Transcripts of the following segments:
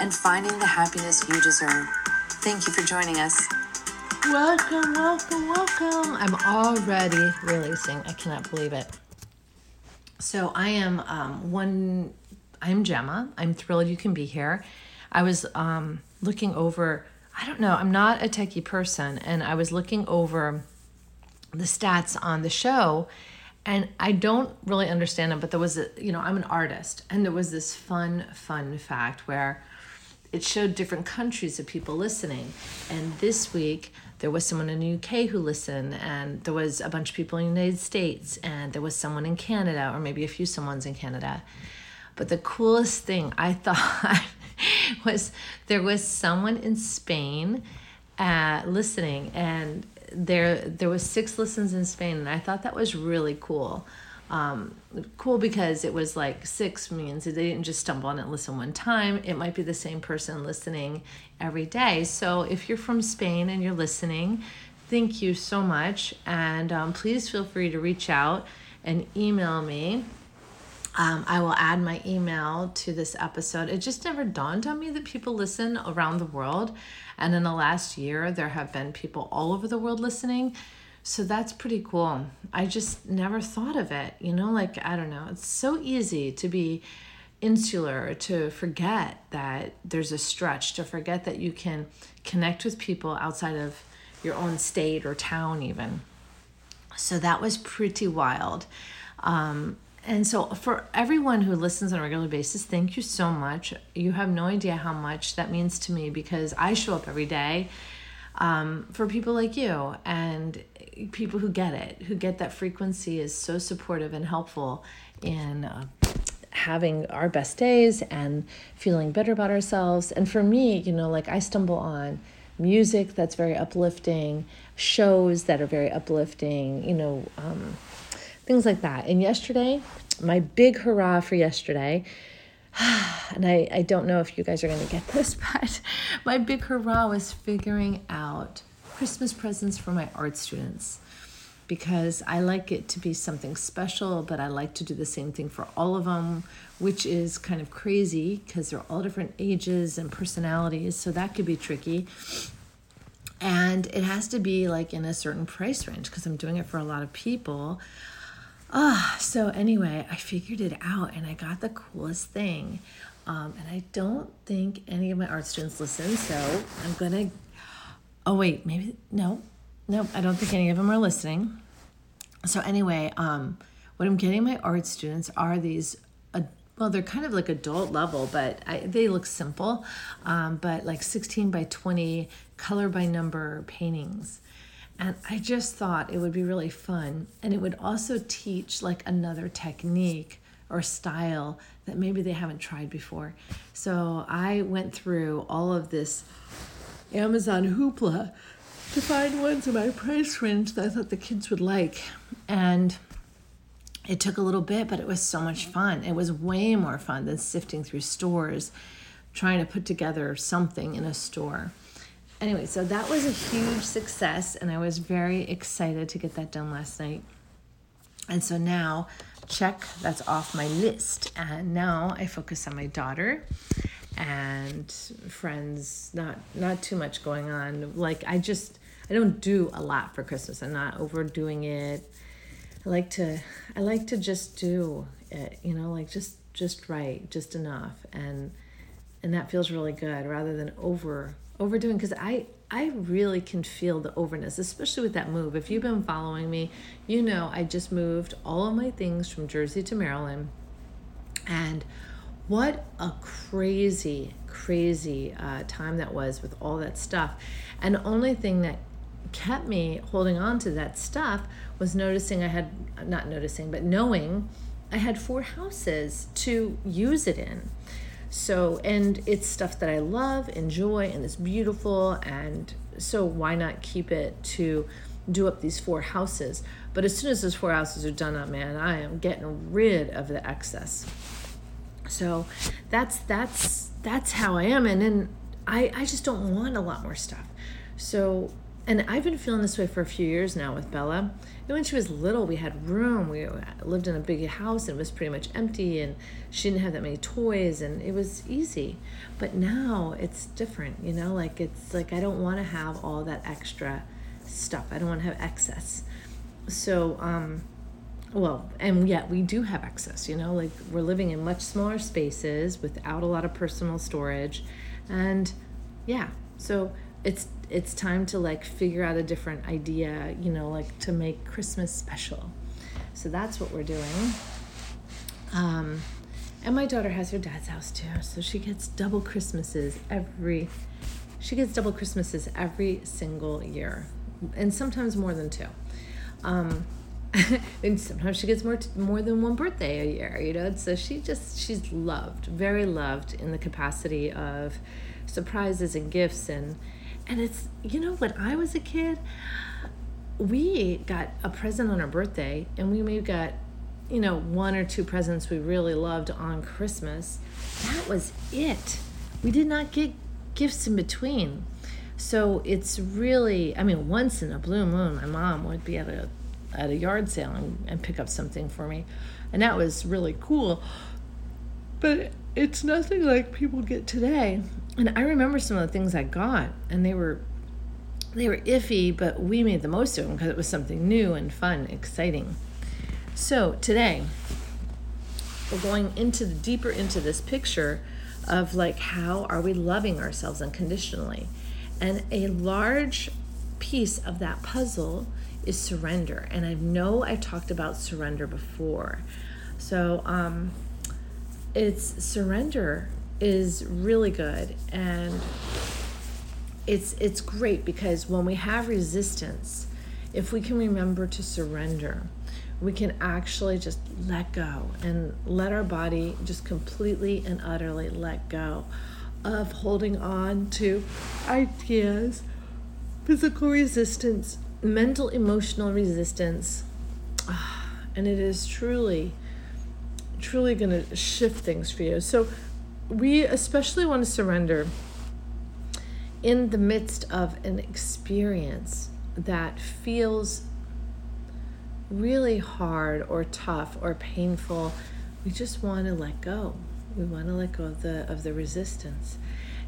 and finding the happiness you deserve. Thank you for joining us. Welcome, welcome, welcome. I'm already releasing. I cannot believe it. So I am um, one, I'm Gemma. I'm thrilled you can be here. I was um, looking over, I don't know, I'm not a techie person, and I was looking over the stats on the show and I don't really understand them, but there was a, you know, I'm an artist, and there was this fun, fun fact where it showed different countries of people listening. And this week, there was someone in the UK who listened, and there was a bunch of people in the United States, and there was someone in Canada, or maybe a few someone's in Canada. But the coolest thing I thought was there was someone in Spain uh, listening, and there there was six listens in Spain, and I thought that was really cool. Um, cool because it was like six means they didn't just stumble on it and listen one time. It might be the same person listening every day. So if you're from Spain and you're listening, thank you so much, and um, please feel free to reach out and email me. Um, I will add my email to this episode. It just never dawned on me that people listen around the world. And in the last year, there have been people all over the world listening. So that's pretty cool. I just never thought of it. You know, like, I don't know, it's so easy to be insular, to forget that there's a stretch, to forget that you can connect with people outside of your own state or town, even. So that was pretty wild. Um, and so, for everyone who listens on a regular basis, thank you so much. You have no idea how much that means to me because I show up every day um, for people like you and people who get it, who get that frequency is so supportive and helpful in uh, having our best days and feeling better about ourselves. And for me, you know, like I stumble on music that's very uplifting, shows that are very uplifting, you know. Um, things like that. And yesterday, my big hurrah for yesterday, and I, I don't know if you guys are going to get this, but my big hurrah was figuring out Christmas presents for my art students because I like it to be something special, but I like to do the same thing for all of them, which is kind of crazy because they're all different ages and personalities, so that could be tricky. And it has to be like in a certain price range because I'm doing it for a lot of people. Ah, so anyway, I figured it out and I got the coolest thing. Um, and I don't think any of my art students listen, so I'm gonna. Oh wait, maybe no, no, I don't think any of them are listening. So anyway, um, what I'm getting my art students are these. Uh, well, they're kind of like adult level, but I, they look simple, um, but like 16 by 20 color by number paintings. And I just thought it would be really fun. And it would also teach like another technique or style that maybe they haven't tried before. So I went through all of this Amazon hoopla to find ones in my price range that I thought the kids would like. And it took a little bit, but it was so much fun. It was way more fun than sifting through stores, trying to put together something in a store anyway, so that was a huge success, and I was very excited to get that done last night. And so now, check, that's off my list. And now I focus on my daughter and friends, not not too much going on. Like I just I don't do a lot for Christmas. I'm not overdoing it. I like to I like to just do it, you know, like just just right, just enough. And and that feels really good rather than over overdoing because I I really can feel the overness, especially with that move. If you've been following me, you know I just moved all of my things from Jersey to Maryland, and what a crazy, crazy uh, time that was with all that stuff. And the only thing that kept me holding on to that stuff was noticing I had not noticing, but knowing I had four houses to use it in. So, and it's stuff that I love, enjoy, and it's beautiful. And so, why not keep it to do up these four houses? But as soon as those four houses are done up, man, I am getting rid of the excess. So, that's that's that's how I am. And then I I just don't want a lot more stuff. So, and I've been feeling this way for a few years now with Bella and when she was little, we had room. We lived in a big house and it was pretty much empty, and she didn't have that many toys, and it was easy. But now it's different, you know. Like it's like I don't want to have all that extra stuff. I don't want to have excess. So, um, well, and yet we do have excess. You know, like we're living in much smaller spaces without a lot of personal storage, and yeah. So it's it's time to like figure out a different idea, you know, like to make Christmas special. So that's what we're doing. Um, and my daughter has her dad's house too, so she gets double Christmases every. She gets double Christmases every single year, and sometimes more than two. Um, and sometimes she gets more t- more than one birthday a year, you know. So she just she's loved, very loved in the capacity of surprises and gifts and and it's, you know, when I was a kid, we got a present on our birthday and we maybe got, you know, one or two presents we really loved on Christmas. That was it. We did not get gifts in between. So it's really, I mean, once in a blue moon, my mom would be at a at a yard sale and, and pick up something for me, and that was really cool. But it's nothing like people get today and I remember some of the things I got, and they were they were iffy, but we made the most of them because it was something new and fun, exciting. So today, we're going into the deeper into this picture of like how are we loving ourselves unconditionally, and a large piece of that puzzle is surrender. And I know I've talked about surrender before, so um, it's surrender is really good and it's it's great because when we have resistance if we can remember to surrender we can actually just let go and let our body just completely and utterly let go of holding on to ideas physical resistance mental emotional resistance. Ah, and it is truly truly going to shift things for you. So we especially want to surrender in the midst of an experience that feels really hard or tough or painful we just want to let go. We want to let go of the of the resistance.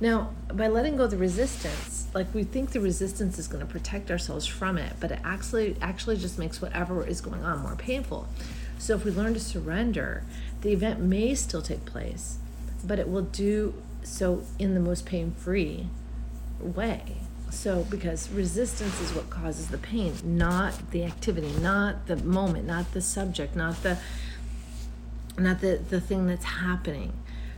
Now by letting go of the resistance like we think the resistance is going to protect ourselves from it but it actually actually just makes whatever is going on more painful so if we learn to surrender the event may still take place but it will do so in the most pain free way. So, because resistance is what causes the pain, not the activity, not the moment, not the subject, not the not the, the thing that's happening.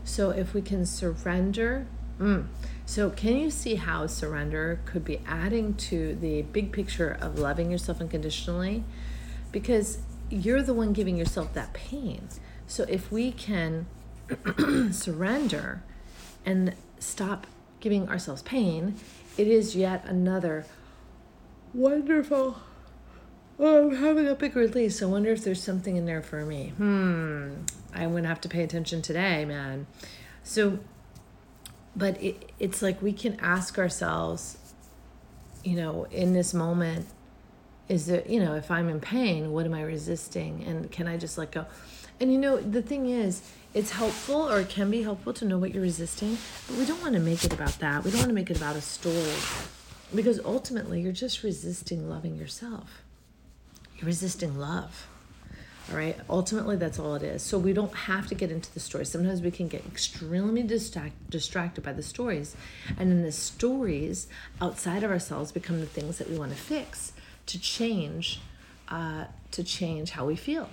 So, if we can surrender, mm, so can you see how surrender could be adding to the big picture of loving yourself unconditionally? Because you're the one giving yourself that pain. So, if we can surrender and stop giving ourselves pain, it is yet another wonderful. Oh, I'm having a big release. I wonder if there's something in there for me. Hmm. I'm going to have to pay attention today, man. So, but it, it's like we can ask ourselves, you know, in this moment, is there, you know, if I'm in pain, what am I resisting? And can I just let go? And you know, the thing is, it's helpful or it can be helpful to know what you're resisting, but we don't want to make it about that. We don't want to make it about a story because ultimately you're just resisting loving yourself. You're resisting love. All right. Ultimately, that's all it is. So we don't have to get into the story. Sometimes we can get extremely distract, distracted by the stories, and then the stories outside of ourselves become the things that we want to fix to change, uh, to change how we feel.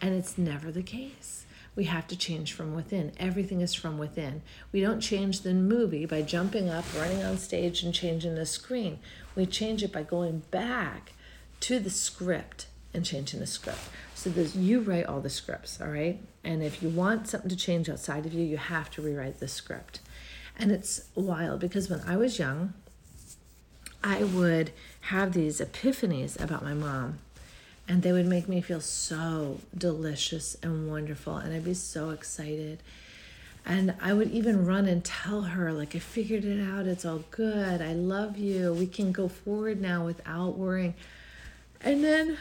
And it's never the case we have to change from within. Everything is from within. We don't change the movie by jumping up, running on stage, and changing the screen. We change it by going back to the script and changing the script. So this, you write all the scripts, all right? And if you want something to change outside of you, you have to rewrite the script. And it's wild because when I was young, I would have these epiphanies about my mom, and they would make me feel so delicious and wonderful, and I'd be so excited. And I would even run and tell her, like, I figured it out. It's all good. I love you. We can go forward now without worrying. And then,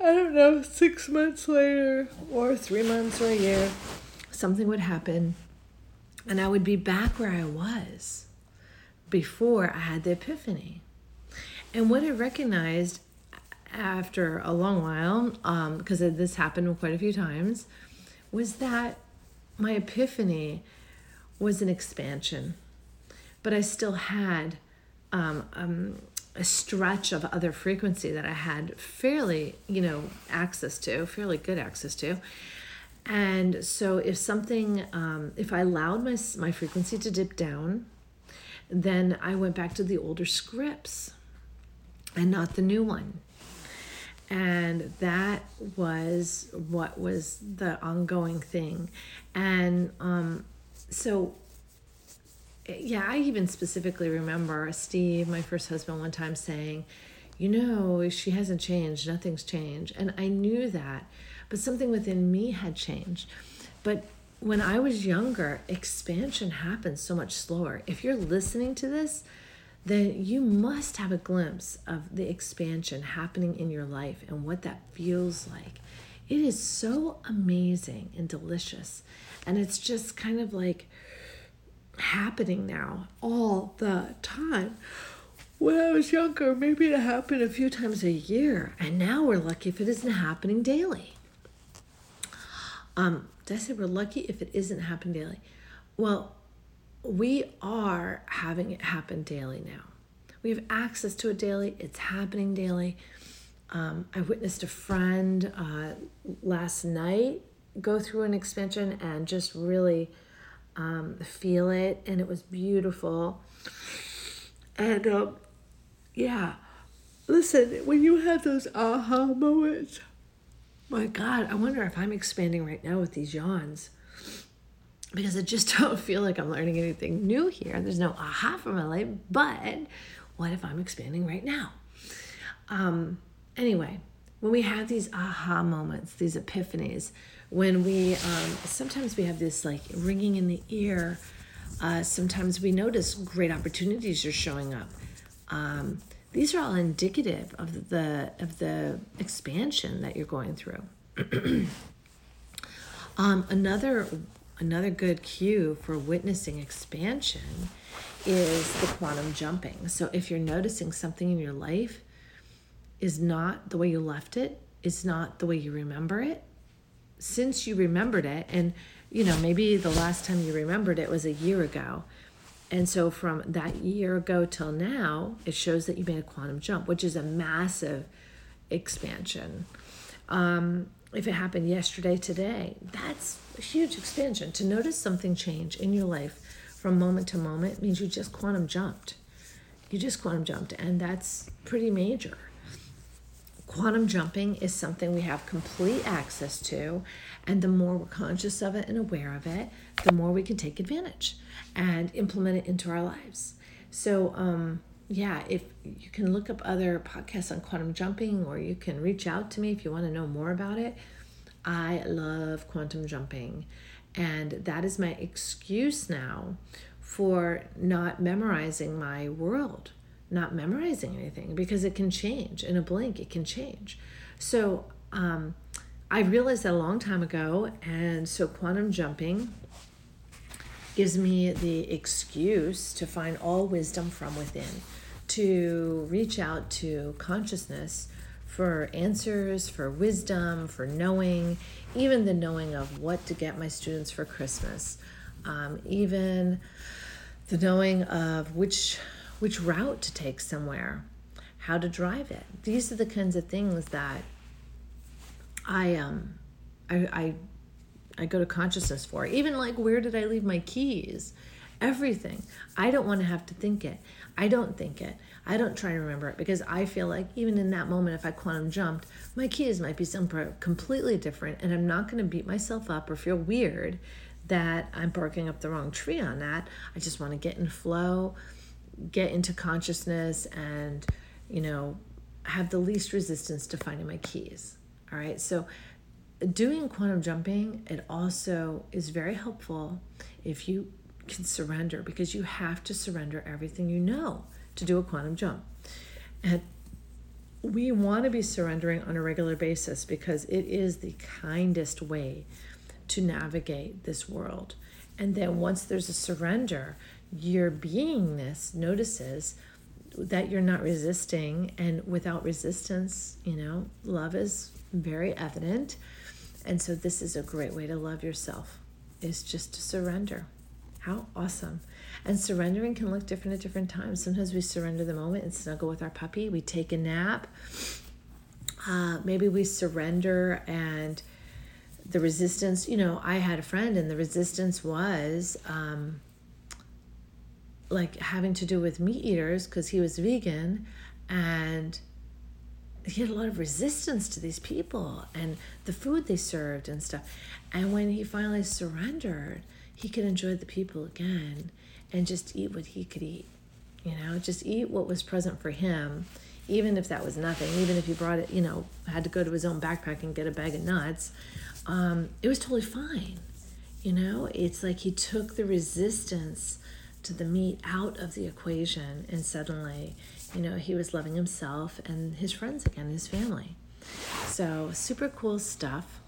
I don't know, six months later, or three months or a year, something would happen. And I would be back where I was before I had the epiphany. And what I recognized after a long while, because um, this happened quite a few times, was that my epiphany was an expansion, but I still had um, um, a stretch of other frequency that I had fairly, you know, access to, fairly good access to. And so if something, um, if I allowed my, my frequency to dip down, then I went back to the older scripts and not the new one. And that was what was the ongoing thing. And um, so yeah i even specifically remember steve my first husband one time saying you know she hasn't changed. Nothing's changed. And i knew that but something within me had changed. But when i was younger expansion happens so much slower if you're listening to this then you must have a glimpse of the expansion happening in your life and what that feels like. It is so amazing and delicious. And it's just kind of like happening now all the time. When I was younger, maybe it happened a few times a year. And now we're lucky if it isn't happening daily. Um, did I say we're lucky if it isn't happening daily? Well, we are having it happen daily now. We have access to it daily, it's happening daily. Um, I witnessed a friend uh, last night go through an expansion and just really um, feel it, and it was beautiful. And um, yeah, listen, when you have those aha moments, my God, I wonder if I'm expanding right now with these yawns because I just don't feel like I'm learning anything new here. There's no aha for my life, but what if I'm expanding right now? Um, anyway, when we have these aha moments, these epiphanies, when we um, sometimes we have this like ringing in the ear, uh, sometimes we notice great opportunities are showing up. Um, these are all indicative of the of the expansion that you're going through. um, another another good cue for witnessing expansion is the quantum jumping. So if you're noticing something in your life is not the way you left it, is not the way you remember it, since you remembered it, and you know, maybe the last time you remembered it was a year ago. And so from that year ago till now, it shows that you made a quantum jump, which is a massive expansion. Um, if it happened yesterday, today, that's a huge expansion. To notice something change in your life from moment to moment means you just quantum jumped. You just quantum jumped, and that's pretty major. Quantum jumping is something we have complete access to, and the more we're conscious of it and aware of it, the more we can take advantage and implement it into our lives. So, um, yeah, if you can look up other podcasts on quantum jumping or you can reach out to me if you want to know more about it. I love quantum jumping, and that is my excuse now for not memorizing my world, not memorizing anything because it can change in a blink, it can change. So, um, I realized that a long time ago, and so quantum jumping gives me the excuse to find all wisdom from within to reach out to consciousness for answers, for wisdom, for knowing, even the knowing of what to get my students for Christmas, um, even the knowing of which which route to take somewhere, how to drive it. These are the kinds of things that I um I I, I go to consciousness for. Even like where did I leave my keys? everything. I don't want to have to think it. I don't think it. I don't try to remember it because I feel like even in that moment, if I quantum jumped, my keys might be somewhere completely different, and I'm not going to beat myself up or feel weird that I'm barking up the wrong tree on that. I just want to get in flow, get into consciousness, and you know, have the least resistance to finding my keys. All right, so doing quantum jumping, it also is very helpful if you can surrender because you have to surrender everything you know to do a quantum jump. And we want to be surrendering on a regular basis because it is the kindest way to navigate this world. And then once there's a surrender, your beingness notices that you're not resisting. And without resistance, you know, love is very evident. And so this is a great way to love yourself is just to surrender. How awesome. And surrendering can look different at different times. Sometimes we surrender the moment and snuggle with our puppy. We take a nap. Uh, maybe we surrender and the resistance, you know, I had a friend and the resistance was um, like having to do with meat eaters because he was vegan and he had a lot of resistance to these people and the food they served and stuff. And when he finally surrendered, he could enjoy the people again and just eat what he could eat. You know, just eat what was present for him, even if that was nothing, even if he brought it, you know, had to go to his own backpack and get a bag of nuts. Um, it was totally fine. You know, it's like he took the resistance to the meat out of the equation and suddenly you know, he was loving himself and his friends again, his family. So, super cool stuff.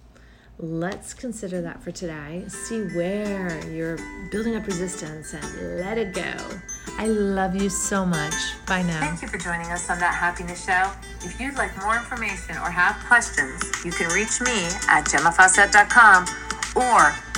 Let's consider that for today. See where you're building up resistance and let it go. I love you so much. Bye now. Thank you for joining us on That Happiness Show. If you'd like more information or have questions, you can reach me at gemmafawcett.com or